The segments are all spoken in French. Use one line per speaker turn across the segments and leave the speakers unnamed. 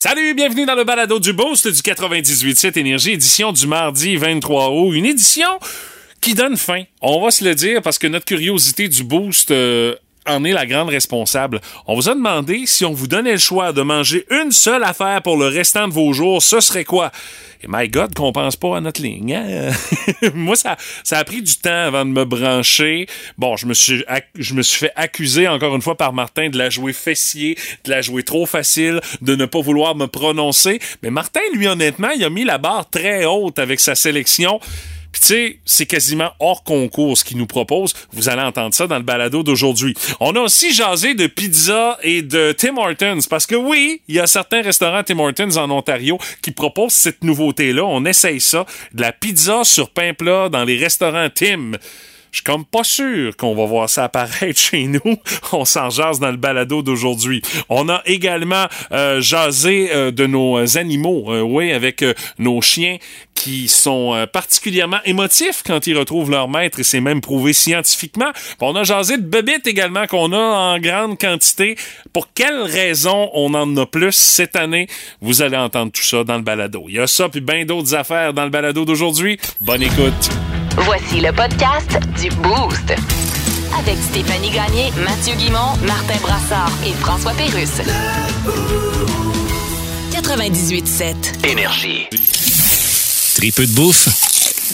Salut, bienvenue dans le balado du Boost du 98.7 Énergie, édition du mardi 23 août. Une édition qui donne fin. On va se le dire parce que notre curiosité du Boost euh, en est la grande responsable. On vous a demandé si on vous donnait le choix de manger une seule affaire pour le restant de vos jours, ce serait quoi? Et my God, qu'on pense pas à notre ligne. Hein? Moi, ça, ça a pris du temps avant de me brancher. Bon, je me suis, je me suis fait accuser encore une fois par Martin de la jouer fessier, de la jouer trop facile, de ne pas vouloir me prononcer. Mais Martin, lui, honnêtement, il a mis la barre très haute avec sa sélection. Puis tu sais, c'est quasiment hors concours ce qu'il nous propose. Vous allez entendre ça dans le balado d'aujourd'hui. On a aussi jasé de pizza et de Tim Hortons parce que oui, il y a certains restaurants Tim Hortons en Ontario qui proposent cette nouveauté-là. On essaye ça, de la pizza sur pain plat dans les restaurants Tim. Je suis comme pas sûr qu'on va voir ça apparaître chez nous. On s'en jase dans le balado d'aujourd'hui. On a également euh, jasé euh, de nos animaux, euh, oui, avec euh, nos chiens qui sont particulièrement émotifs quand ils retrouvent leur maître et c'est même prouvé scientifiquement. On a jasé de bébites également qu'on a en grande quantité. Pour quelles raisons on en a plus cette année? Vous allez entendre tout ça dans le balado. Il y a ça puis bien d'autres affaires dans le balado d'aujourd'hui. Bonne écoute.
Voici le podcast du Boost. Avec Stéphanie Gagné, Mathieu Guimont, Martin Brassard et François Pérusse. 98.7.
Énergie. Très peu de bouffe?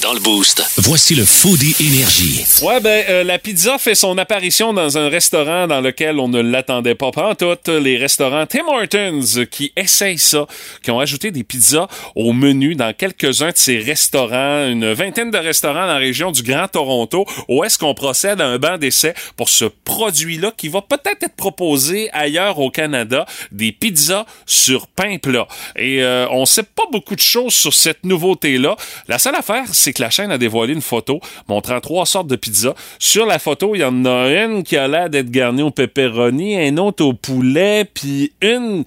Dans le boost. Voici le Foodie Énergie.
Ouais, ben, euh, la pizza fait son apparition dans un restaurant dans lequel on ne l'attendait pas. Pas toutes les restaurants Tim Hortons qui essayent ça, qui ont ajouté des pizzas au menu dans quelques-uns de ces restaurants, une vingtaine de restaurants dans la région du Grand Toronto, où est-ce qu'on procède à un banc d'essai pour ce produit-là qui va peut-être être proposé ailleurs au Canada, des pizzas sur pain plat. Et euh, on sait pas beaucoup de choses sur cette nouveauté-là. La seule affaire, c'est la chaîne a dévoilé une photo montrant trois sortes de pizzas. Sur la photo, il y en a une qui a l'air d'être garnie au pepperoni, un autre au poulet, puis une...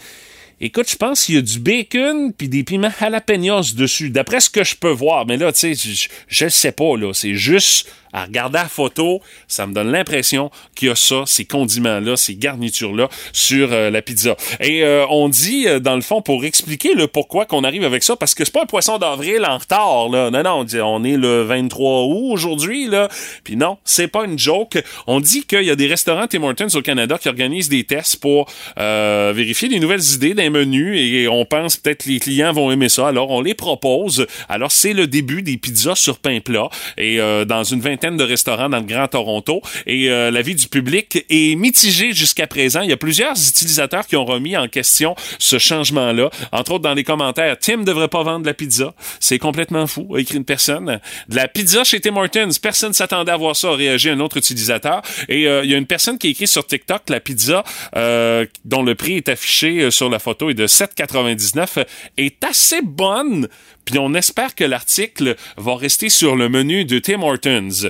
Écoute, je pense qu'il y a du bacon puis des piments jalapenos dessus, d'après ce que je peux voir. Mais là, tu sais, je, sais pas, là. C'est juste à regarder la photo, ça me donne l'impression qu'il y a ça, ces condiments-là, ces garnitures-là sur euh, la pizza. Et euh, on dit, euh, dans le fond, pour expliquer le pourquoi qu'on arrive avec ça, parce que c'est pas un poisson d'avril en retard, là. Non, non, on, est le 23 août aujourd'hui, là. Puis non, c'est pas une joke. On dit qu'il y a des restaurants Tim Hortons au Canada qui organisent des tests pour vérifier des nouvelles idées d'un menu et on pense peut-être les clients vont aimer ça. Alors, on les propose. Alors, c'est le début des pizzas sur pain plat. Et dans une vingtaine de restaurants dans le Grand Toronto et euh, l'avis du public est mitigé jusqu'à présent. Il y a plusieurs utilisateurs qui ont remis en question ce changement-là. Entre autres, dans les commentaires, Tim devrait pas vendre de la pizza. C'est complètement fou, a écrit une personne. De la pizza chez Tim Hortons, personne s'attendait à voir ça, a réagi un autre utilisateur. Et euh, il y a une personne qui a écrit sur TikTok, la pizza, euh, dont le prix est affiché sur la photo, est de 7,99, est assez bonne puis on espère que l'article va rester sur le menu de Tim Hortons.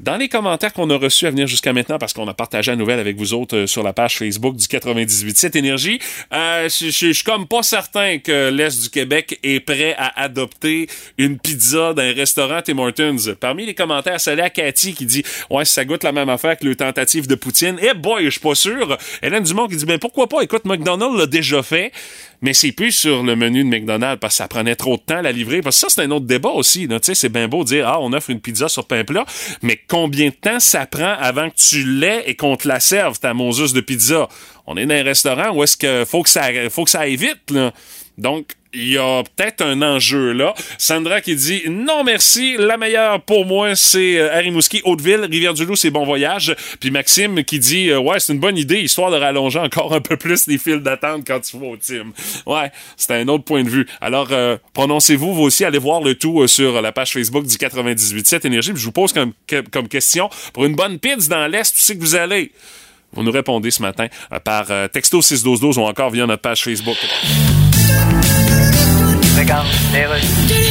Dans les commentaires qu'on a reçus à venir jusqu'à maintenant, parce qu'on a partagé la nouvelle avec vous autres euh, sur la page Facebook du 98.7 Énergie, euh, je suis comme pas certain que l'Est du Québec est prêt à adopter une pizza d'un restaurant Tim Hortons. Parmi les commentaires, c'est à Cathy qui dit « Ouais, ça goûte la même affaire que le tentative de Poutine. » Eh boy, je suis pas sûr. Hélène Dumont qui dit « Ben pourquoi pas? Écoute, McDonald's l'a déjà fait. » mais c'est plus sur le menu de McDonald's parce que ça prenait trop de temps à la livrer. Parce que ça, c'est un autre débat aussi. C'est bien beau de dire, ah, on offre une pizza sur pain plat, mais combien de temps ça prend avant que tu l'aies et qu'on te la serve, ta Moses de pizza? On est dans un restaurant où est-ce que faut que ça, faut que ça aille vite, là. Donc, il y a peut-être un enjeu là. Sandra qui dit non merci, la meilleure pour moi c'est euh, Harimouski, Hauteville, Rivière-du-Loup, c'est bon voyage. Puis Maxime qui dit euh, ouais c'est une bonne idée histoire de rallonger encore un peu plus les files d'attente quand tu vas au team. Ouais, c'est un autre point de vue. Alors euh, prononcez-vous vous aussi, allez voir le tout sur la page Facebook du 98.7 Énergie. je vous pose comme, comme question pour une bonne pizza dans l'est, tu sais que vous allez? Vous nous répondez ce matin par texto 61212 ou encore via notre page Facebook. Regarde les.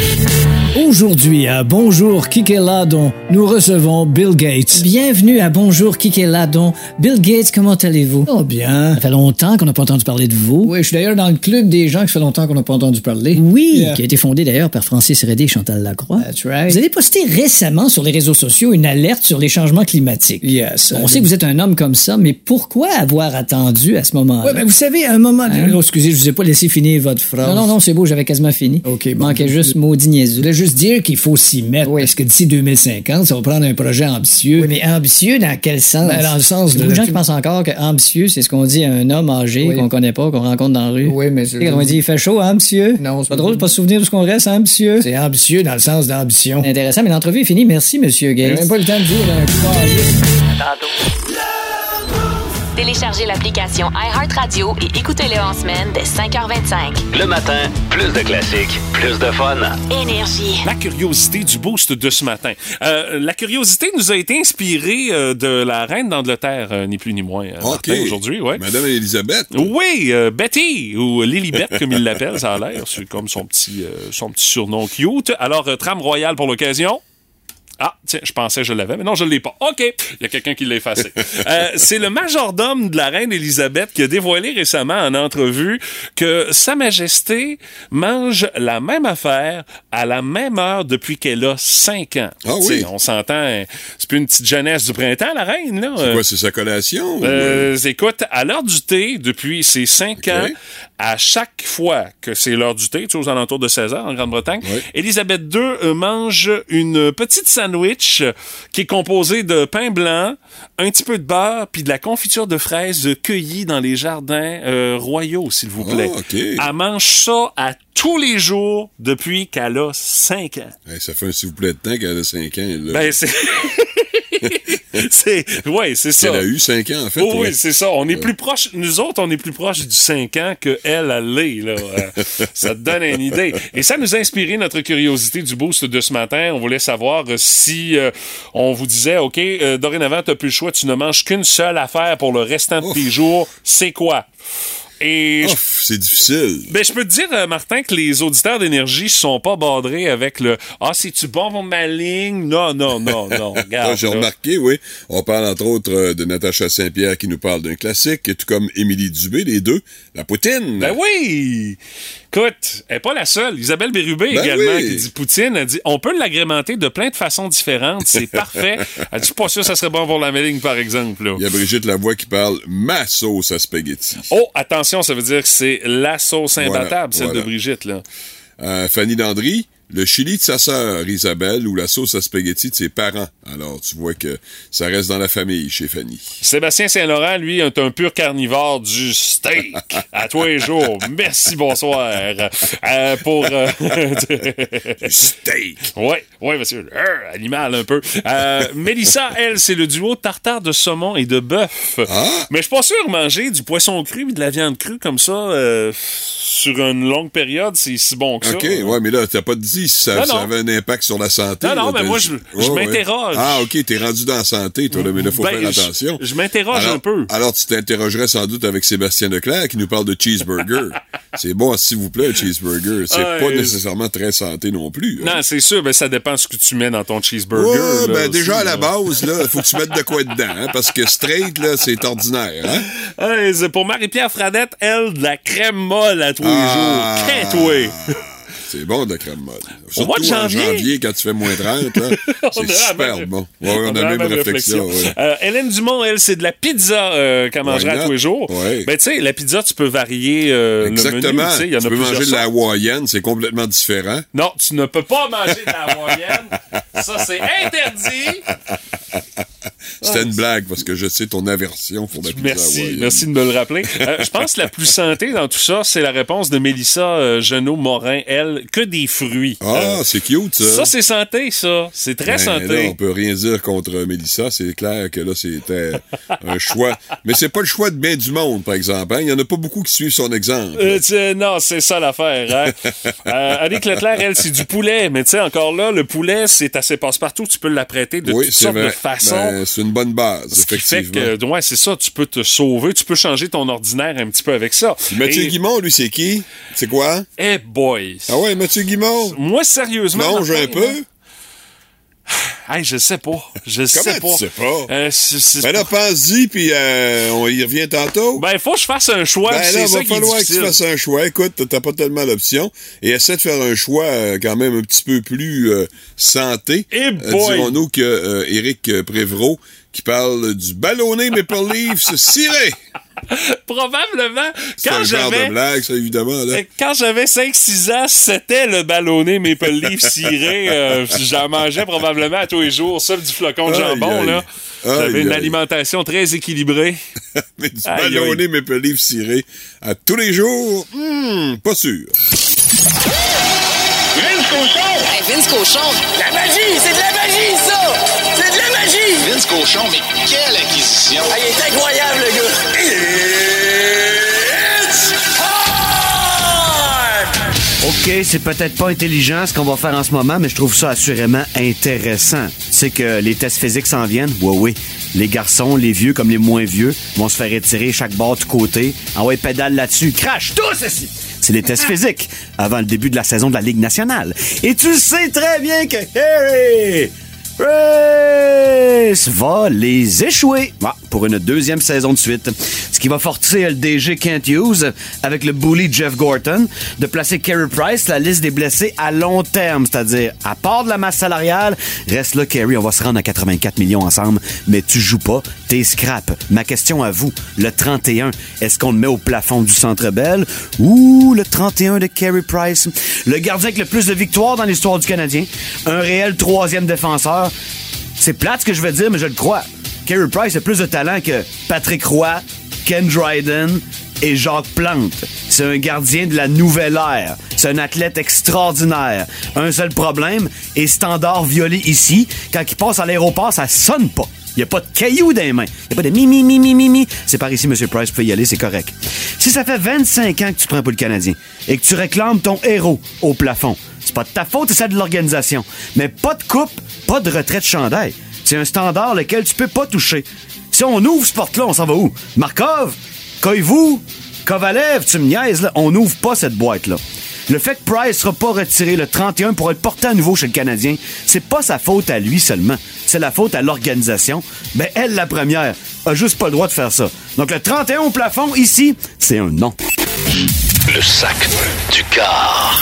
Aujourd'hui à Bonjour Kikeladon, nous recevons Bill Gates.
Bienvenue à Bonjour Kikeladon. Bill Gates, comment allez-vous?
Oh bien.
Ça fait longtemps qu'on n'a pas entendu parler de vous.
Oui, je suis d'ailleurs dans le club des gens qui fait longtemps qu'on n'a pas entendu parler.
Oui,
Yeah.
qui a été fondé d'ailleurs par Francis Redé et Chantal Lacroix.
That's right.
Vous avez posté récemment sur les réseaux sociaux une alerte sur les changements climatiques.
Yes.
On sait que vous êtes un homme comme ça, mais pourquoi avoir attendu à ce moment-là?
Ouais, ben vous savez, à un moment...
Hein?
Oh, excusez, je vous ai pas laissé finir votre phrase.
Non, non, non, c'est beau, j'avais quasiment fini.
OK, bon.
Manquait juste maudit
Je
niaiseux.
voulais juste dire qu'il faut s'y mettre,
Oui.
parce que d'ici 2050, ça va prendre un projet ambitieux.
Oui, mais ambitieux dans quel sens?
Ben, dans le sens
Il y a
de-
beaucoup de gens qui pensent encore que ambitieux, c'est ce qu'on dit à un homme âgé
Oui.
qu'on connaît pas, qu'on rencontre dans la rue.
Oui, mais c'est-
quand on dit il fait chaud, hein, monsieur?
Non,
c'est pas drôle de pas se souvenir de ce qu'on reste, hein, monsieur?
C'est ambitieux dans le sens d'ambition.
Intéressant, mais l'entrevue est finie. Merci, monsieur
J'ai
Gates.
même pas le temps de dire un coup
Téléchargez l'application iHeartRadio et écoutez-le en semaine dès 5h25.
Le matin, plus de classiques, plus de fun.
Énergie.
La curiosité du boost de ce matin. Euh, la curiosité nous a été inspirée euh, de la reine d'Angleterre, euh, ni plus ni moins, euh,
OK.
Martin, aujourd'hui. Ouais.
Madame Elisabeth.
Oui, euh, Betty, ou Lilibet, comme il l'appelle, ça a l'air. C'est comme son petit, euh, son petit surnom cute. Alors, euh, trame royale pour l'occasion. Ah, tiens, je pensais que je l'avais, mais non, je ne l'ai pas. OK, il y a quelqu'un qui l'a effacé. Euh, c'est le majordome de la reine Élisabeth qui a dévoilé récemment en entrevue que Sa Majesté mange la même affaire à la même heure depuis qu'elle a 5 ans.
Ah oui.
On s'entend, hein, c'est plus une petite jeunesse du printemps, la reine, là.
C'est quoi, c'est sa collation? ou,
Euh, écoute, à l'heure du thé, depuis ses cinq
Ok.
ans, à chaque fois que c'est l'heure du thé, tu sais, aux alentours de 16 heures en Grande-Bretagne,
Ouais.
Elisabeth II euh, mange une petite sandwich euh, qui est composée de pain blanc, un petit peu de beurre, puis de la confiture de fraises cueillie dans les jardins euh, royaux, s'il vous plaît.
Ah, OK.
Elle mange ça à tous les jours depuis qu'elle a 5 ans.
Hey, ça fait un s'il vous plaît de temps qu'elle a 5 ans. Là.
Ben, c'est... c'est... Ouais, c'est ça.
Elle a eu 5 ans, en fait.
Oh
ouais.
oui, c'est ça. On est plus proche, nous autres, on est plus proche du 5 ans que elle, elle l'est, là. Euh, ça te donne une idée. Et ça nous a inspiré notre curiosité du boost de ce matin. On voulait savoir euh, si euh, on vous disait, OK, euh, dorénavant, t'as plus le choix, tu ne manges qu'une seule affaire pour le restant de tes jours. C'est quoi? Et
c'est difficile.
ben, je peux te dire, euh, Martin, que les auditeurs d'énergie sont pas badrés avec le Ah, c'est-tu bon pour ma ligne? Non, non, non, non. Regarde.
J'ai remarqué, oui. On parle entre autres euh, de Natacha Saint-Pierre qui nous parle d'un classique, tout comme Émilie Dubé, les deux, la poutine.
Ben oui! Écoute, elle n'est pas la seule. Isabelle Bérubé
Ben
également,
oui.
qui dit Poutine, elle dit on peut l'agrémenter de plein de façons différentes, c'est parfait. Elle dit, je suis pas sûr que ça serait bon pour la ligne, par exemple.
Il y a Brigitte Lavoie qui parle ma sauce à spaghetti.
Oh, attention, ça veut dire que c'est la sauce imbattable, celle
voilà.
de Brigitte. Là.
Euh, Fanny Landry, le chili de sa sœur Isabelle ou la sauce à spaghetti de ses parents. Alors, tu vois que ça reste dans la famille chez Fanny.
Sébastien Saint-Laurent, lui, est un pur carnivore du steak à tous les jours. Merci, bonsoir. Euh, pour. euh,
Steak!
Ouais, ouais, monsieur. Euh, animal un peu. Euh, Mélissa, elle, c'est le duo tartare de saumon et de bœuf.
Ah!
Mais je suis pas sûr manger du poisson cru et de la viande crue comme ça sur une longue période, c'est si bon que ça.
OK, ouais, mais là, t'as pas dit si ça,
Non,
ça
non.
avait un impact sur la santé.
Non, non,
là,
mais moi, je- je
ouais.
m'interroge.
Ah, OK, t'es rendu dans la santé, toi, là, mais là, faut
Ben,
faire attention.
je m'interroge un peu.
Alors, tu t'interrogerais sans doute avec Sébastien Leclerc qui nous parle de cheeseburger. c'est bon, s'il vous plaît, un cheeseburger. C'est pas nécessairement très santé non plus. hein.
Non, c'est sûr, ben, ça dépend de ce que tu mets dans ton cheeseburger.
Ouais,
là,
ben déjà à la base, là, faut que tu mettes de quoi dedans, hein, parce que straight, là, c'est ordinaire, hein?
C'est pour Marie-Pierre Fradette, elle, de la crème molle à tous les
Ah.
jours. Quinte-toi.
C'est bon de la crème molle.
Au
Surtout
mois de
en
janvier.
janvier, quand tu fais moins 30, là,
On
c'est super
même-
bon. Ouais, on, a la même, réflexion. ouais.
Euh, Hélène Dumont, elle, c'est de la pizza euh, qu'elle
not?
tous les jours. Ben, tu sais, la pizza, tu peux varier euh, le menu.
Exactement.
tu sais, Il y en
tu
a
peux manger de la hawaïenne, c'est complètement différent.
Non, tu ne peux pas manger de la hawaïenne. Ça, c'est interdit.
C'était une blague, parce que je sais ton aversion pour la pizza
Merci,
hawaïenne.
merci de me le rappeler. Euh, je pense que la plus santé dans tout ça, c'est la réponse de Mélissa euh, Genot-Morin, elle, que des fruits.
Ah,
Euh,
c'est cute, ça.
ça, c'est santé, ça. C'est très
Ben,
santé.
Là, on peut rien dire contre Mélissa. C'est clair que là, c'était un choix. Mais c'est pas le choix de bien du monde, par exemple. hein. Il y en a pas beaucoup qui suivent son exemple.
Euh, non, c'est ça l'affaire. Hein? euh, Annick Leclerc, elle, c'est du poulet. Mais tu sais, encore là, le poulet, c'est assez passe-partout. Tu peux l'apprêter de
oui,
toutes sortes
vrai.
de façons.
Ben, c'est une bonne base,
Ce qui fait
effectivement.
que, ouais, c'est ça, tu peux te sauver, tu peux changer ton ordinaire un petit peu avec ça.
Puis Mathieu
Et-
Guimond, lui, c'est qui? C'est quoi?
Eh boy!
Ah ouais, Mathieu Guimond?
Moi, sérieusement.
Longe
Martin,
un peu?
Hey, je sais pas. Je sais pas.
tu sais pas?
Euh,
Ben là, pense-y, puis euh, on y revient tantôt.
Ben, faut que je fasse un choix.
Ben
c'est
là,
ça
va falloir que tu fasses un choix. Écoute, t'as pas tellement d'options. Et essaie de faire un choix euh, quand même un petit peu plus euh, santé.
Eh
Euh! Dirons-nous que euh, Éric Prévraud qui parle du ballonné Maple Leafs ciré.
Probablement,
C'est
quand
un genre de
j'avais...
blague, ça, évidemment. Là.
Quand j'avais 5-6 ans, c'était le ballonné Maple Leaf ciré. Euh, J'en mangeais probablement à tous les jours, ça, du flocon de jambon.
aïe.
là. J'avais une
aïe.
alimentation très équilibrée.
Mais du
Aïe,
ballonné Maple Leafs ciré à tous les jours, hmm, pas sûr.
Vince Cochon!
Hey, Vince Cochon,
La magie! C'est de la magie, ça! C'est de la magie!
Vince Cochon, mais quelle acquisition!
Ah, il est incroyable, le gars!
OK, c'est peut-être pas intelligent ce qu'on va faire en ce moment, mais je trouve ça assurément intéressant. C'est que les tests physiques s'en viennent? Oui, oui. Les garçons, les vieux comme les moins vieux, vont se faire étirer chaque bord du côté. Ah ouais, pédale là-dessus. Crash, tous ici! C'est les tests physiques avant le début de la saison de la Ligue nationale. Et tu sais très bien que Harry Race va les échouer Ah, pour une deuxième saison de suite. Ce qui va forcer le DG Kent Hughes avec le bully Jeff Gorton de placer Carey Price la liste des blessés à long terme, c'est-à-dire à part de la masse salariale, reste là Carey, on va se rendre à 84 millions ensemble, mais tu joues pas, t'es scrap. Ma question à vous, le 31, est-ce qu'on le met au plafond du Centre Bell ou le 31 de Carey Price, le gardien avec le plus de victoires dans l'histoire du Canadien, un réel troisième défenseur. C'est plate ce que je vais dire, mais je le crois. Carey Price a plus de talent que Patrick Roy, Ken Dryden et Jacques Plante. C'est un gardien de la nouvelle ère. C'est un athlète extraordinaire. Un seul problème, et standard violé ici, quand il passe à l'aéroport, ça sonne pas. Il n'y a pas de cailloux dans les mains. Il n'y a pas de mi, mi, mi, mi. C'est par ici, M. Price, vous pouvez y aller, c'est correct. Si ça fait 25 ans que tu prends pour le Canadien et que tu réclames ton héros au plafond, c'est pas de ta faute, c'est celle de l'organisation. Mais pas de coupe, pas de retrait de chandail. C'est un standard lequel tu peux pas toucher. Si on ouvre ce porte-là, on s'en va où? Markov? Koivu? Kovalev? Tu me niaises, là? On n'ouvre pas cette boîte-là. Le fait que Price sera pas retiré le 31 pour être porté à nouveau chez le Canadien, c'est pas sa faute à lui seulement. C'est la faute à l'organisation. Ben, elle, la première, a juste pas le droit de faire ça. Donc, le 31 au plafond, ici, c'est un non.
Le sac du car.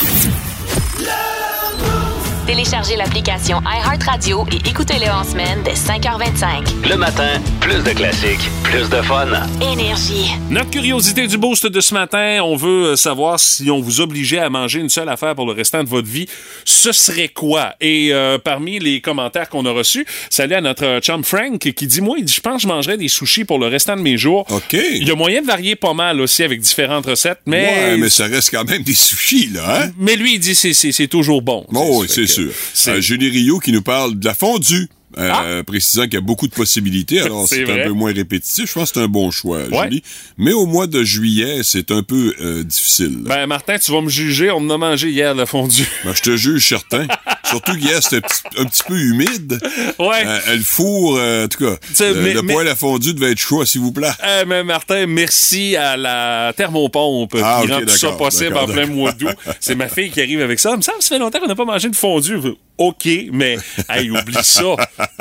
Téléchargez l'application iHeartRadio et écoutez-le en semaine dès 5h25.
Le matin, plus de classiques, plus de fun.
Énergie.
Notre curiosité du boost de ce matin, on veut euh, savoir si on vous obligeait à manger une seule affaire pour le restant de votre vie, ce serait quoi? Et euh, parmi les commentaires qu'on a reçus, salut à notre chum Frank qui dit, moi, il dit, je pense que je mangerais des sushis pour le restant de mes jours.
OK.
Il y a moyen de varier pas mal aussi avec différentes recettes, mais...
Ouais, mais ça reste quand même des sushis, là, hein?
Mais lui, il dit c'est c'est c'est toujours bon.
Oh, c'est sûr.
c'est-
Julie Rio qui nous parle de la fondue. Euh, précisant qu'il y a beaucoup de possibilités, alors
Ah! C'est
un peu moins répétitif. Je pense que c'est un bon choix,
Ouais.
Julie. Mais au mois de juillet, c'est un peu euh, difficile.
Ben, Martin, tu vas me juger. On en a mangé hier, la fondue.
Ben, je te juge certain. Surtout qu'hier, c'était un petit, un petit peu humide.
Ouais.
Euh, le four, euh, en tout cas, le,
mais-
le
mais-
poêle à fondue devait être chaud, s'il vous plaît.
Euh, mais Martin, merci à la thermopompe
Ah,
qui rend tout ça possible en plein mois d'août. C'est ma fille qui arrive avec ça. Il me semble ça fait longtemps qu'on n'a pas mangé de fondue. OK, mais hey, oublie ça.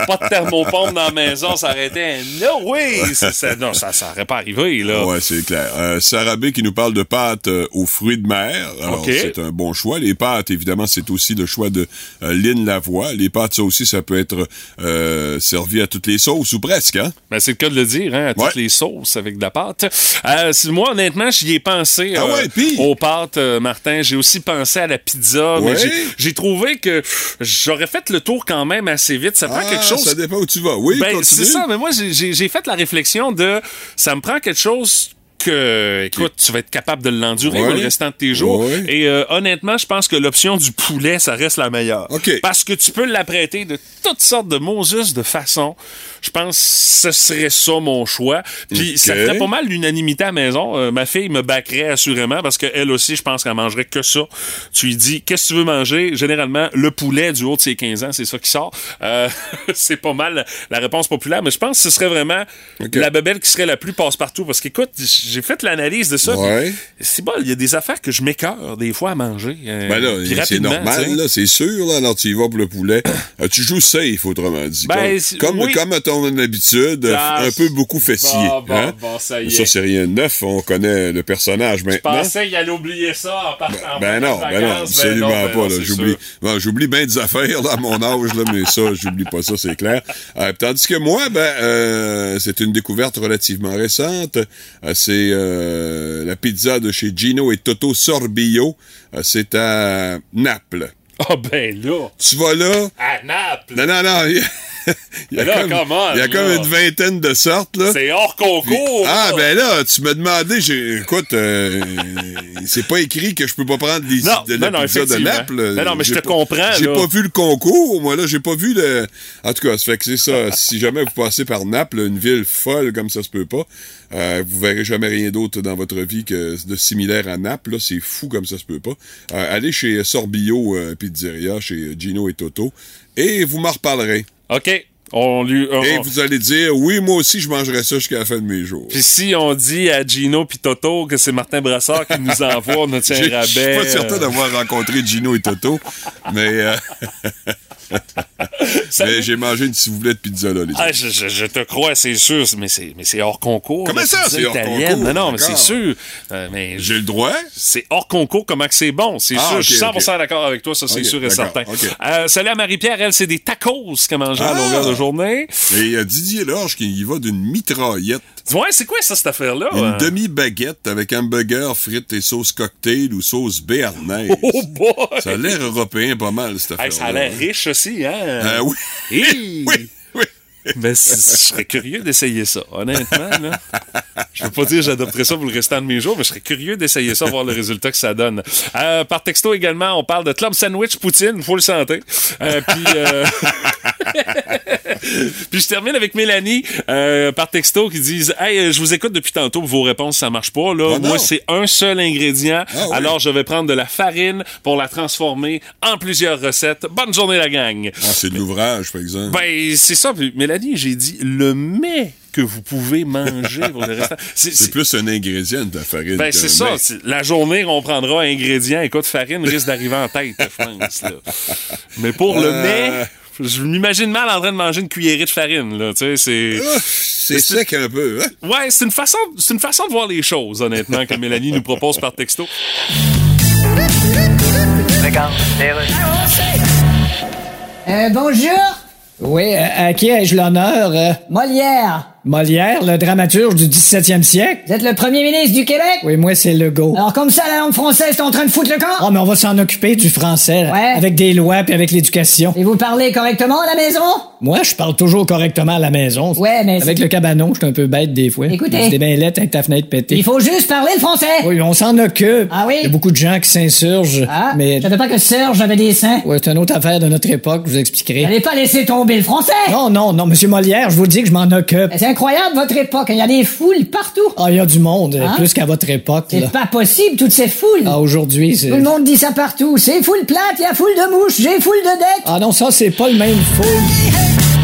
Pas de thermopompe dans la maison, ça aurait été un no way. Ça, non, ça ça aurait pas arrivé, là.
Ouais, c'est clair. Euh, Sarah B qui nous parle de pâtes euh, aux fruits de mer. Alors,
Ok.
c'est un bon choix. Les pâtes, évidemment, c'est aussi le choix de euh, Lynn Lavoie. Les pâtes, ça aussi, ça peut être euh, servi à toutes les sauces ou presque, hein?
Ben, c'est le cas de le dire, hein, à toutes
Ouais.
les sauces avec de la pâte. Euh, moi, honnêtement, j'y ai pensé
Ah ouais, puis?
aux pâtes, Martin. J'ai aussi pensé à la pizza,
Ouais.
j'ai trouvé que j'aurais fait le tour quand même assez vite. Ça prend
Ah,
quelque chose
Ça dépend où tu vas. Oui,
Ben, c'est ça, mais moi, j'ai fait la réflexion de ça me prend quelque chose écoute, tu vas être capable de l'endurer
Ouais.
le restant de tes jours.
Ouais.
Et euh, honnêtement, je pense que l'option du poulet, ça reste la meilleure. Parce que tu peux l'apprêter de toutes sortes de Moses de façons. Je pense que ce serait ça mon choix. Puis ça ferait pas mal l'unanimité à la maison. Euh, ma fille me backerait assurément parce qu'elle aussi, je pense qu'elle mangerait que ça. Tu lui dis, qu'est-ce que tu veux manger? Généralement, le poulet du haut de ses 15 ans, c'est ça qui sort. Euh, c'est pas mal la réponse populaire, mais je pense que ce serait vraiment la bebelle qui serait la plus passe-partout. Parce qu'écoute, j'ai fait l'analyse de ça.
Ouais.
C'est bon, il y a des affaires que je m'écœure des fois à manger. euh,
Ben là, c'est normal, là, c'est sûr, là, alors tu y vas pour le poulet. Euh, tu joues safe, autrement dit.
Ben,
comme,
c'est-
comme,
oui.
comme à ton habitude,
Ah,
un peu beaucoup fessier.
bon, bon,
hein?
bon, ça
c'est rien de neuf, on connaît le personnage
Je
maintenant.
pensais qu'il allait oublier ça en partant en
Ben non,
de
ben non,
vacances,
absolument
ben non,
pas.
c'est
J'oublie, bien des affaires là, à mon âge, là, mais ça, j'oublie pas ça, c'est clair. Euh, tandis que moi, ben, c'est une découverte relativement récente. Euh, c'est euh, la pizza de chez Gino et Toto Sorbillo. Euh, c'est à Naples.
Ah ben là,
Tu vas là,
à Naples,
non, non, non. Il y a,
là,
comme,
come on,
il y a comme
là.
une vingtaine de sortes, là.
c'est hors concours.
Ah,
là.
ben là, tu m'as demandé, j'ai, écoute, euh, c'est pas écrit que je peux pas prendre les,
Non,
de la
non, non,
pizza de
effectivement.
Naples.
Non, non, mais je te
pas-
comprends,
J'ai pas vu le concours, moi, là, j'ai pas vu le... En tout cas, ça fait que c'est ça. si jamais vous passez par Naples, une ville folle comme ça se peut pas, euh, vous verrez jamais rien d'autre dans votre vie que de similaire à Naples, là, c'est fou comme ça se peut pas. Euh, allez chez Sorbillo euh, Pizzeria, chez Gino et Toto, et vous m'en reparlerez.
OK, on lui... on-
Et vous allez dire, oui, moi aussi, je mangerai ça jusqu'à la fin de mes jours.
Puis si on dit à Gino puis Toto que c'est Martin Brassard qui nous envoie, on a tient
J'ai-
un
Je suis
rabais.
pas certain
euh,
d'avoir rencontré Gino et Toto, mais, euh, mais j'ai mangé une ciboulette pizza là, les
Ah, je, je- je te crois, c'est sûr, mais c'est, mais c'est hors concours.
Comment ça, c'est hors
italienne?
concours,
Non, non, mais c'est sûr. Euh, mais
J'ai le droit?
c'est hors concours, comment que c'est bon. C'est
Ah,
sûr, je suis 100%
ok.
d'accord avec toi, ça, c'est sûr et certain. Euh, salut à Marie-Pierre, elle, c'est des tacos qu'elle mangeait à
Ah!
longueur de journée.
Et il y a Didier Lorge qui y va d'une mitraillette.
Ouais, c'est quoi ça, cette affaire-là?
Une
Euh,
demi-baguette avec hamburger, frites et sauce cocktail ou sauce béarnaise.
Oh boy!
Ça a l'air européen pas mal, cette affaire
Hey, ça a l'air riche aussi, hein?
Euh, oui. Oui,
c- je serais curieux d'essayer ça, honnêtement. Là. Je veux pas dire que j'adopterais ça pour le restant de mes jours, mais je serais curieux d'essayer ça, voir le résultat que ça donne. Euh, par texto également, on parle de club sandwich poutine, faut le sentir. Euh, puis, euh, puis je termine avec Mélanie par texto qui disent Hey, je vous écoute depuis tantôt, vos réponses ça marche pas. Là,
non.
moi c'est un seul ingrédient.
Ah oui.
Alors je vais prendre de la farine pour la transformer en plusieurs recettes. Bonne journée la gang.
Ah, c'est de l'ouvrage, par exemple.
Ben, c'est ça. Puis, Mélanie, j'ai dit le mets que vous pouvez manger pour le restant. C'est,
c'est
c'est-
plus un ingrédient de la farine.
ben, c'est ça. La journée, on prendra ingrédients. Écoute, farine risque d'arriver en tête, je pense. là. Mais pour le mets, je m'imagine mal en train de manger une cuillerée de farine. Là, tu sais, c'est...
C'est sec un peu, hein?
Ouais, c'est une façon, c'est une façon de voir les choses, honnêtement, que Mélanie nous propose par texto.
Euh, bonjour.
Oui, à, à qui ai-je l'honneur? euh?
Molière.
Molière, le dramaturge du 17e siècle?
Vous êtes le premier ministre du Québec?
Oui, moi, c'est Legault.
Alors comme ça, la langue française est en train de foutre le camp?
Ah, mais on va s'en occuper du français, là,
Ouais.
avec des lois puis avec l'éducation.
Et vous parlez correctement à la maison?
Moi, je parle toujours correctement à la maison.
Ouais, mais
Avec le cabanon, je suis un peu bête des fois.
Écoutez.
C'était bien lettre avec ta fenêtre pétée.
Il faut juste parler le français.
Oui, on s'en occupe.
Ah oui?
Il y a beaucoup de gens qui s'insurgent.
Ah,
mais
je savais pas que Serge avait des seins.
ouais, c'est une autre affaire de notre époque, je vous expliquerai.
N'allez pas laisser tomber le français.
Non, non, non, monsieur Molière, je vous dis que je m'en occupe.
C'est incroyable votre époque. Il y a des foules partout.
Ah, il y a du monde,
Hein?
plus qu'à votre époque.
C'est pas possible, toutes ces foules.
Ah, aujourd'hui, c'est...
Tout le monde dit ça partout. C'est foule plate, il y a foule de mouches, j'ai foule de dettes.
Ah non, ça, c'est pas le même foule.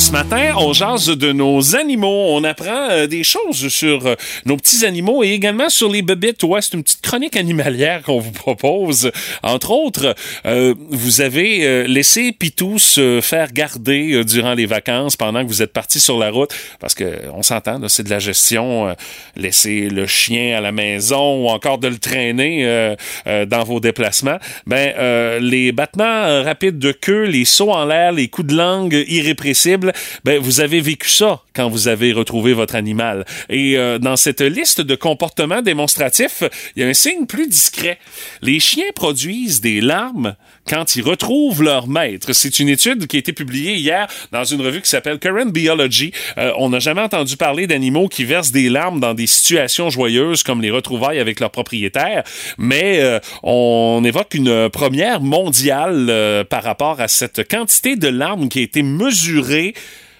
Ce matin, on jase de nos animaux. On apprend euh, des choses sur euh, nos petits animaux et également sur les bébêtes. Ouais, c'est une petite chronique animalière qu'on vous propose. Entre autres, euh, vous avez laissé Pitou se faire garder durant les vacances pendant que vous êtes parti sur la route. Parce que on s'entend, c'est de la gestion. laisser le chien à la maison ou encore de le traîner dans vos déplacements. Ben, les battements rapides de queue, les sauts en l'air, les coups de langue irrépressible, ben vous avez vécu ça quand vous avez retrouvé votre animal. Et euh, dans cette liste de comportements démonstratifs, il y a un signe plus discret. Les chiens produisent des larmes quand ils retrouvent leur maître. C'est une étude qui a été publiée hier dans une revue qui s'appelle Current Biology. Euh, on n'a jamais entendu parler d'animaux qui versent des larmes dans des situations joyeuses comme les retrouvailles avec leur propriétaire, mais euh, on évoque une première mondiale euh, par rapport à cette quantité de larmes qui a été mesurée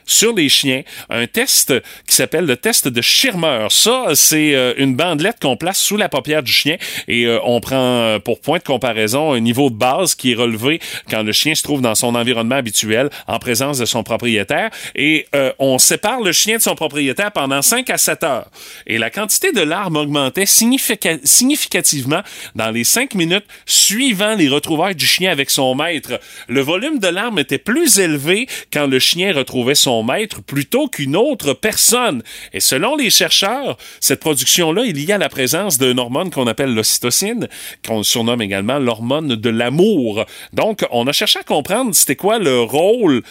sur les chiens, un test qui s'appelle le test de Schirmer. Ça, c'est euh, une bandelette qu'on place sous la paupière du chien et euh, on prend euh, pour point de comparaison un niveau de base qui est relevé quand le chien se trouve dans son environnement habituel en présence de son propriétaire et on sépare le chien de son propriétaire pendant 5 à 7 heures. Et la quantité de larmes augmentait significativement dans les 5 minutes suivant les retrouvailles du chien avec son maître. Le volume de larmes était plus élevé quand le chien retrouvait son maître plutôt qu'une autre personne. Et selon les chercheurs, cette production-là est liée à la présence d'une hormone qu'on appelle l'ocytocine, qu'on surnomme également l'hormone de l'amour. Donc, on a cherché à comprendre c'était quoi le rôle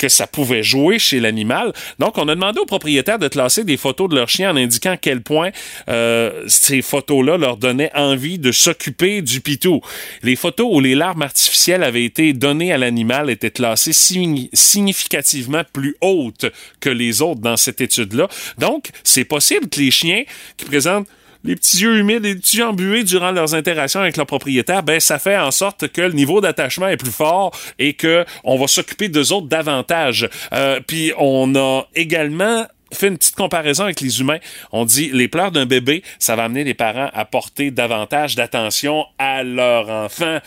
que ça pouvait jouer chez l'animal. Donc, on a demandé aux propriétaires de classer des photos de leurs chiens en indiquant à quel point euh, ces photos-là leur donnaient envie de s'occuper du pitou. Les photos où les larmes artificielles avaient été données à l'animal étaient classées significativement plus hautes que les autres dans cette étude-là. Donc, c'est possible que les chiens qui présentent les petits yeux humides, les petits yeux embués durant leurs interactions avec leur propriétaire, ben ça fait en sorte que le niveau d'attachement est plus fort et que on va s'occuper d'eux autres davantage. Euh, puis on a également fait une petite comparaison avec les humains. On dit les pleurs d'un bébé, ça va amener les parents à porter davantage d'attention à leur enfant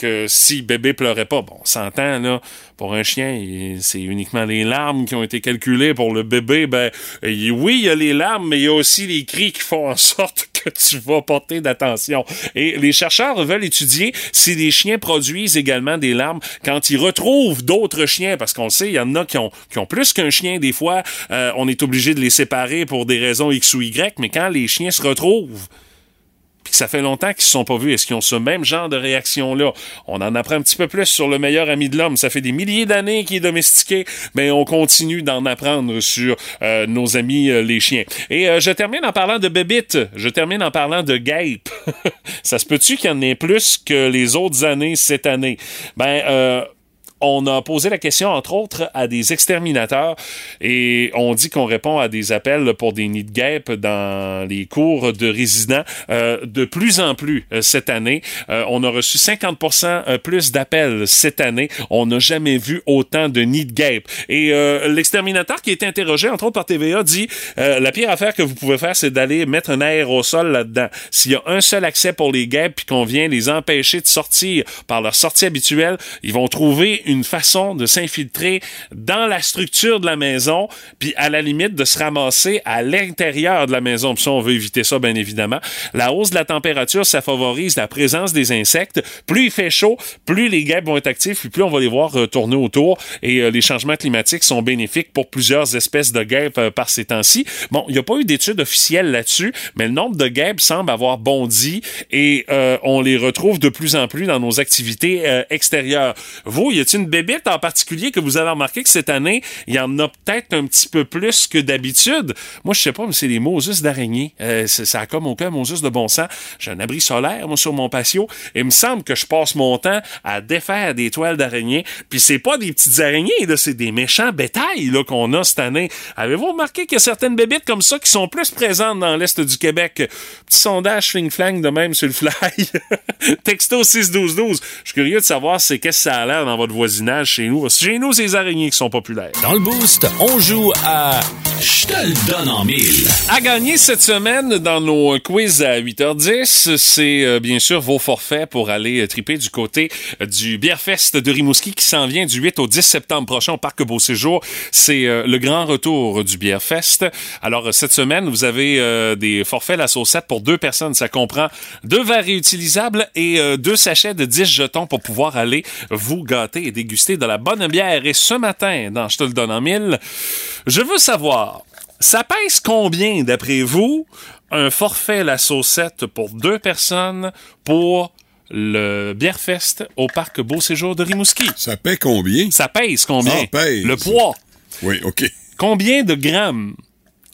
que si bébé pleurait pas. Bon, on s'entend, là, pour un chien, c'est uniquement les larmes qui ont été calculées. Pour le bébé, ben, oui, il y a les larmes, mais il y a aussi les cris qui font en sorte que tu vas porter d'attention. Et les chercheurs veulent étudier si les chiens produisent également des larmes quand ils retrouvent d'autres chiens, parce qu'on sait, il y en a qui ont, plus qu'un chien. Des fois, euh, on est obligé de les séparer pour des raisons X ou Y, mais quand les chiens se retrouvent, ça fait longtemps qu'ils se sont pas vus. Est-ce qu'ils ont ce même genre de réaction-là? On en apprend un petit peu plus sur le meilleur ami de l'homme. Ça fait des milliers d'années qu'il est domestiqué, mais on continue d'en apprendre sur euh, nos amis euh, les chiens. Et euh, je termine en parlant de Bébite. Je termine en parlant de Gape. ça se peut-tu qu'il y en ait plus que les autres années cette année? Ben, on a posé la question, entre autres, à des exterminateurs et on dit qu'on répond à des appels pour des nids de guêpes dans les cours de résidents euh, de plus en plus euh, cette année. Euh, on a reçu 50% plus d'appels cette année. On n'a jamais vu autant de nids de guêpes. Et l'exterminateur qui est interrogé, entre autres par TVA, dit la pire affaire que vous pouvez faire, c'est d'aller mettre un aérosol là-dedans. S'il y a un seul accès pour les guêpes puis qu'on vient les empêcher de sortir par leur sortie habituelle, ils vont trouver façon de s'infiltrer dans la structure de la maison, puis à la limite de se ramasser à l'intérieur de la maison. Puis ça, on veut éviter ça, bien évidemment. La hausse de la température, ça favorise la présence des insectes. Plus il fait chaud, plus les guêpes vont être actifs, puis plus on va les voir tourner autour. Et euh, les changements climatiques sont bénéfiques pour plusieurs espèces de guêpes euh, par ces temps-ci. Bon, il n'y a pas eu d'études officielles là-dessus, mais le nombre de guêpes semble avoir bondi et euh, on les retrouve de plus en plus dans nos activités extérieures. Vous, y a-t-il une en particulier que vous avez remarqué que cette année, il y en a peut-être un petit peu plus que d'habitude. Moi, je sais pas, mais c'est les Moses d'araignée. Euh, ça a comme aucun Moses de bon sens. J'ai un abri solaire, moi, sur mon patio. Et il me semble que je passe mon temps à défaire des toiles d'araignée. Puis c'est pas des petites araignées, là, c'est des méchants bétails, là, qu'on a cette année. Avez-vous remarqué qu'il y a certaines bébites comme ça qui sont plus présentes dans l'Est du Québec? Petit sondage fling-flang de même sur le fly. Texto 61212. Je suis curieux de savoir c'est qu'est-ce que ça a l'air dans votre voisinage chez nous. Chez nous, c'est les araignées qui sont populaires.
Dans le boost, on joue à Je te le donne en mille.
À gagner cette semaine dans nos quiz à 8h10, c'est euh, bien sûr vos forfaits pour aller euh, triper du côté euh, du Bierfest de Rimouski qui s'en vient du 8 au 10 septembre prochain au Parc Beau Séjour. C'est le grand retour du Bierfest. Alors, cette semaine, vous avez des forfaits la saucette pour deux personnes. Ça comprend deux verres réutilisables et deux sachets de 10 jetons pour pouvoir aller vous gâter déguster de la bonne bière. Et ce matin, dans Je te le donne en mille, je veux savoir, ça pèse combien, d'après vous, un forfait la saucette pour deux personnes pour le Bierfest au parc Beau Séjour de Rimouski?
Ça paie combien?
Ça pèse combien?
Ça pèse.
Le poids?
Oui, OK.
Combien de grammes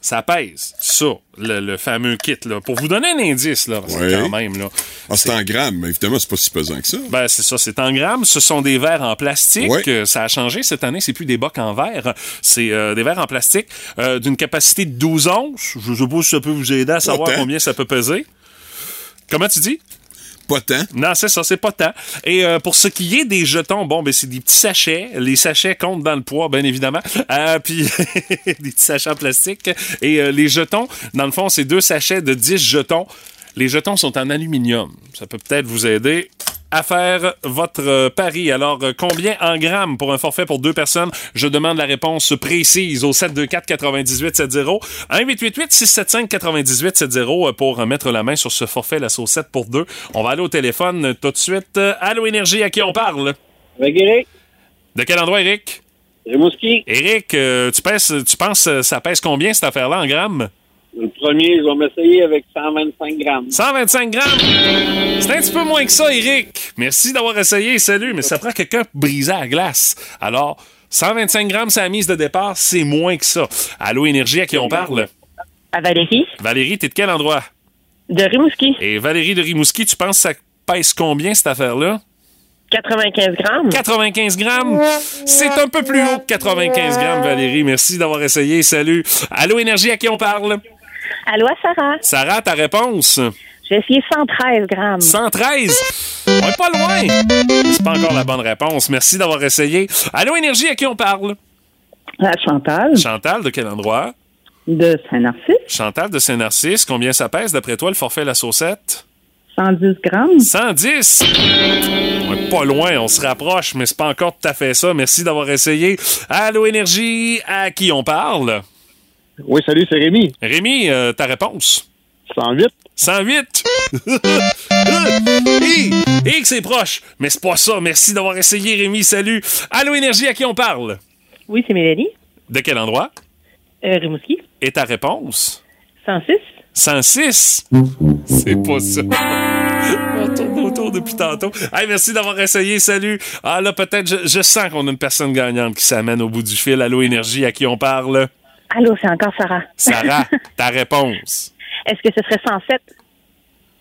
ça pèse? Ça, le, le fameux kit, là. Pour vous donner un indice, là,
Ouais.
quand même, là.
Ah, c'est en grammes, mais évidemment, c'est pas si pesant que ça.
Ben, c'est ça, c'est en grammes. Ce sont des verres en plastique.
Ouais.
Euh, Ça a changé cette année. C'est plus des bocs en verre. C'est euh, des verres en plastique euh, d'une capacité de 12 onces. Je pas si ça peut vous aider à savoir combien ça peut peser. Comment tu dis?
Pas tant.
Non, c'est ça, c'est pas tant. Et euh, pour ce qui est des jetons, bon, ben c'est des petits sachets. Les sachets comptent dans le poids, bien évidemment. Euh, puis des petits sachets en plastique. Et euh, les jetons, dans le fond, c'est deux sachets de 10 jetons. Les jetons sont en aluminium. Ça peut peut-être vous aider à faire votre euh, pari. Alors, euh, combien en grammes pour un forfait pour deux personnes? Je demande la réponse précise au 724-9870. 1-888-675-9870 euh, pour mettre la main sur ce forfait, la saucette pour deux. On va aller au téléphone tout de suite. Allô, Énergie, à qui on parle?
Avec Eric,
De quel endroit, Eric?
Rimouski,
Eric, tu, pèses, tu penses ça pèse combien, cette affaire-là, en grammes?
Le premier, je vais m'essayer avec 125 grammes.
125 grammes? C'est un petit peu moins que ça, Eric. Merci d'avoir essayé. Salut. Mais ça prend quelqu'un pour briser la glace. Alors, 125 grammes, c'est la mise de départ. C'est moins que ça. Allô, Énergie, à qui on parle?
À Valérie,
Valérie, t'es de quel endroit?
de Rimouski,
Et Valérie de Rimouski, tu penses que ça pèse combien, cette affaire-là?
95 grammes.
95 grammes? C'est un peu plus haut que 95 grammes, Valérie. Merci d'avoir essayé. Salut. Allô, Énergie, à qui on parle?
Allô, Sarah?
Sarah, ta réponse?
J'ai essayé 113 grammes.
113. On est pas loin. C'est pas encore la bonne réponse. Merci d'avoir essayé. Allô, Énergie, à qui on parle?
À Chantal,
Chantal, de quel endroit?
de Saint-Narcisse,
Chantal de Saint-Narcisse. Combien ça pèse, d'après toi, le forfait La Saucette?
110 grammes.
110. On est pas loin, on se rapproche, mais c'est pas encore tout à fait ça. Merci d'avoir essayé. Allô, Énergie, à qui on parle?
Oui, salut, c'est Rémi.
Rémi, euh, ta réponse?
108.
108. Hé, hé, que c'est proche. Mais c'est pas ça. Merci d'avoir essayé, Rémi. Salut. Allô, Énergie, à qui on parle?
Oui, c'est Mélanie.
De quel endroit?
Euh, Rimouski,
Et ta réponse?
106.
106? C'est pas ça. On tourne autour depuis tantôt. Hey, merci d'avoir essayé. Salut. Ah, là, peut-être, je, je sens qu'on a une personne gagnante qui s'amène au bout du fil. Allô, Énergie, à qui on parle?
Allô, c'est encore Sarah.
Sarah, ta réponse?
Est-ce que ce serait 107?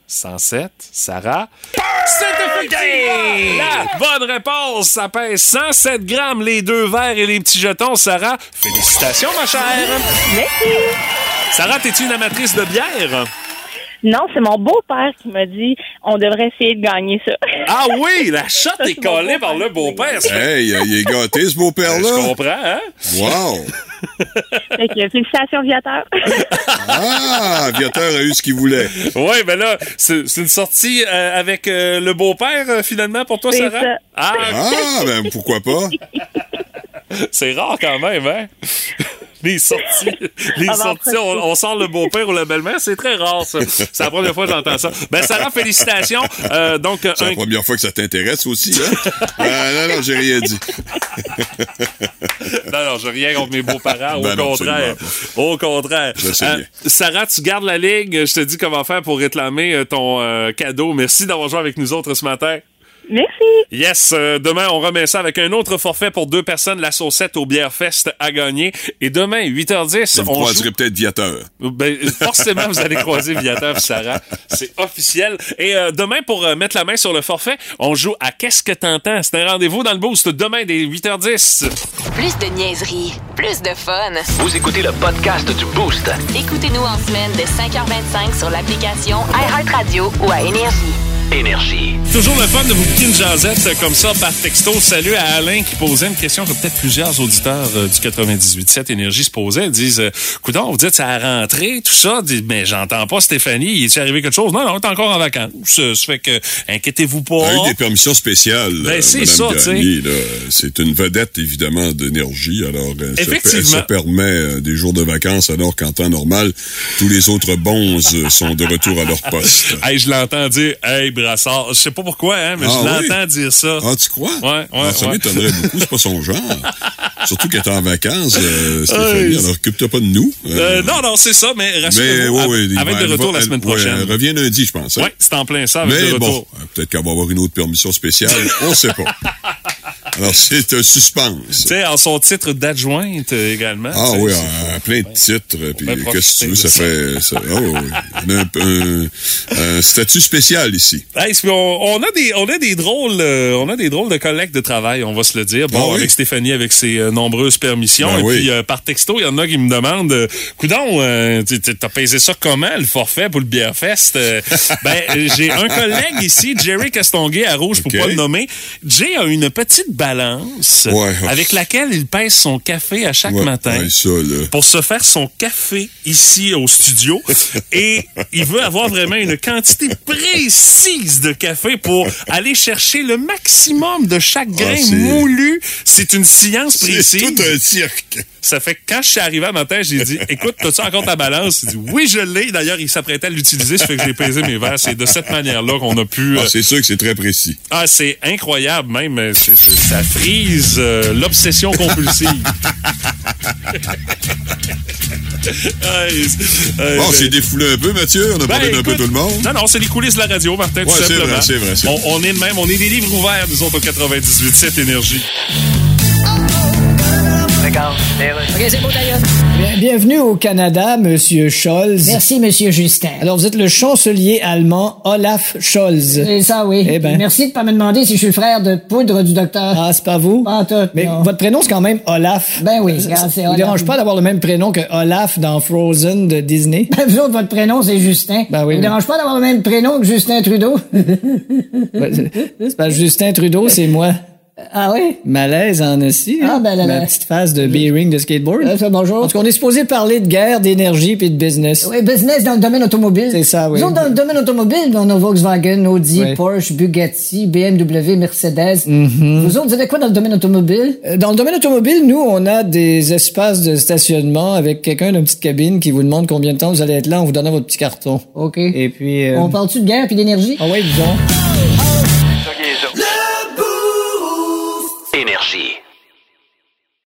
107, Sarah? C'est effectivement la bonne réponse. Ça pèse 107 grammes, les deux verres et les petits jetons, Sarah. Félicitations, ma chère.
Merci.
Sarah, t'es-tu une amatrice de bière?
Non, c'est mon beau-père qui m'a dit on devrait essayer de gagner ça.
Ah oui, la shot
Ça,
est collée par le beau-père.
Hey, il est gâté, ce beau-père-là.
Je comprends, hein?
Wow!
Fait que, félicitations, Viateur.
Ah, Viateur a eu ce qu'il voulait.
Oui, ben là, c'est une sortie euh, avec euh, le beau-père, euh, finalement, pour toi, Sarah?
ça.
Ah,
Ah, ben pourquoi pas?
c'est rare quand même, hein? Les sorties, les
Ah,
sorties, on, on sort le beau-père ou la belle-mère, c'est très rare, ça. C'est la première fois que j'entends ça. Ben, Sarah, félicitations. Euh, donc,
C'est
un,
la première fois que ça t'intéresse aussi, hein? Non, non, j'ai rien dit.
Non, non, j'ai rien contre mes beaux-parents. Au
Ben non,
contraire. Au contraire. Euh,
bien.
Sarah, tu gardes la ligne. Je te dis comment faire pour réclamer euh, ton euh, cadeau. Merci d'avoir joué avec nous autres ce matin.
Merci.
Yes, euh, demain, on remet ça avec un autre forfait pour deux personnes, la saucette au Bière Fest à gagner. Et demain, 8h10,
Vous
on
croiserez
joue...
peut-être Viateur.
Ben, forcément, vous allez croiser Viateur et Sarah. C'est officiel. Et euh, demain, pour euh, mettre la main sur le forfait, on joue à Qu'est-ce que t'entends? C'est un rendez-vous dans le boost demain dès 8h10.
Plus de niaiserie, plus de fun.
Vous écoutez le podcast du Boost.
Écoutez-nous en semaine de 5h25 sur l'application iHeartRadio ou à Énergie.
Énergie.
Toujours le fun de vous piquer une jasette euh, comme ça par texto. Salut à Alain qui posait une question que peut-être plusieurs auditeurs euh, du 98.7 Énergie se posaient. Ils disent, euh, coudonc, vous dites ça a rentré, tout ça. Dis, mais j'entends pas Stéphanie, il est arrivé quelque chose? Non, non, t'es encore en vacances. Ça fait que, inquiétez-vous pas.
a eu des permissions spéciales.
Ben,
euh,
c'est
Madame
ça, tu sais.
C'est une vedette, évidemment, d'énergie. Alors, euh, ça,
Effectivement.
elle se permet euh, des jours de vacances, alors qu'en temps normal, tous les autres bons euh, sont de retour à leur poste.
Hey, je l'entends dire, hey, Brassard. Je sais pas pourquoi, hein, mais
Ah
je
oui?
l'entends dire ça.
Ah, tu crois?
Ouais, ouais,
Ah, ça
ouais.
m'étonnerait beaucoup, c'est pas son genre. Surtout qu'elle est en vacances, euh, Stéphanie, alors occupe-toi pas de nous.
Euh, non, non, c'est ça, mais va être de retour
va-
la semaine prochaine.
elle revient lundi, je pense. hein.
Oui, c'est en plein ça, avec
Mais
de
bon,
retour.
euh, peut-être qu'elle va avoir une autre permission spéciale, on sait pas. Alors, c'est un suspense.
Tu sais, en son titre d'adjointe euh, également.
Ah oui, euh, plein de titres. Puis qu'est-ce que tu veux, ça fait. Ça, oh, oui. On a un, un- un statut spécial ici.
Hey, on, on a des on a des drôles euh, on a des drôles de collègues de travail, on va se le dire. Bon,
Ah oui?
avec Stéphanie avec ses euh, nombreuses permissions
Ben
et
oui.
puis euh, par texto, il y en a qui me demandent coudon t'as pesé ça comment le forfait pour le Beer Fest? Euh, Ben j'ai un collègue ici, Jerry Castonguay à Rouge
OK.
pour pas le nommer. Jay a une petite balance
Ouais.
avec laquelle il pèse son café à chaque
Ouais,
matin
ouais, ça, là.
pour se faire son café ici au studio et il veut avoir vraiment une quantité précise de café pour aller chercher le maximum de chaque grain
Ah, c'est-
moulu. C'est une science
C'est
précise.
tout un cirque.
Ça fait que quand je suis arrivé à matin, j'ai dit écoute, t'as-tu encore ta balance? Il dit oui, je l'ai. D'ailleurs, il s'apprêtait à l'utiliser, ça fait que j'ai pesé mes verres. C'est de cette manière-là qu'on a pu.
Ah,
euh,
c'est sûr que c'est très précis.
ah, c'est incroyable même. euh, ça frise euh, l'obsession compulsive. Hey,
Bon, c'est défoulé un peu, Mathieu. On a
ben,
parlé d'un peu tout le monde.
Non, non, c'est les coulisses de la radio, Martin, tout
Ouais,
simplement.
vrai, c'est vrai,
On, on est de même, on est des livres ouverts, nous autres, au 98.7 Énergie.
C'est bon,
bienvenue au Canada, Monsieur Scholz.
Merci, Monsieur Justin.
Alors, vous êtes le chancelier allemand Olaf Scholz.
C'est ça, oui.
Eh ben.
Merci de pas me demander si je suis le frère de poudre du docteur.
Ah, c'est pas vous?
Pas tout,
Mais
non.
votre prénom, c'est quand même Olaf.
Ben oui,
Ça-
regarde,
ça
c'est
vous
Olaf.
dérange pas d'avoir le même prénom que Olaf dans Frozen de Disney?
Ben, vous autres, votre prénom, c'est Justin.
Ben oui,
Ça vous dérange pas d'avoir le même prénom que Justin Trudeau?
Ouais, c'est- c'est que Justin Trudeau, c'est moi.
ah oui?
Malaise en aussi.
Ah, ben là,
Ma
là.
petite face de B-ring de skateboard.
Euh, ça, bonjour.
Parce qu'on est supposé parler de guerre, d'énergie puis de business.
Oui, business dans le domaine automobile.
C'est ça, oui.
Nous autres, dans le domaine automobile, on a Volkswagen, Audi,
Oui.
Porsche, Bugatti, BMW, Mercedes.
Mm-hmm.
Vous autres, vous avez quoi dans le domaine automobile?
Euh, Dans le domaine automobile, nous, on a des espaces de stationnement avec quelqu'un d'une petite cabine qui vous demande combien de temps vous allez être là en vous donnant votre petit carton.
OK.
Et puis... euh,
On parle-tu de guerre puis d'énergie?
Ah ouais, disons.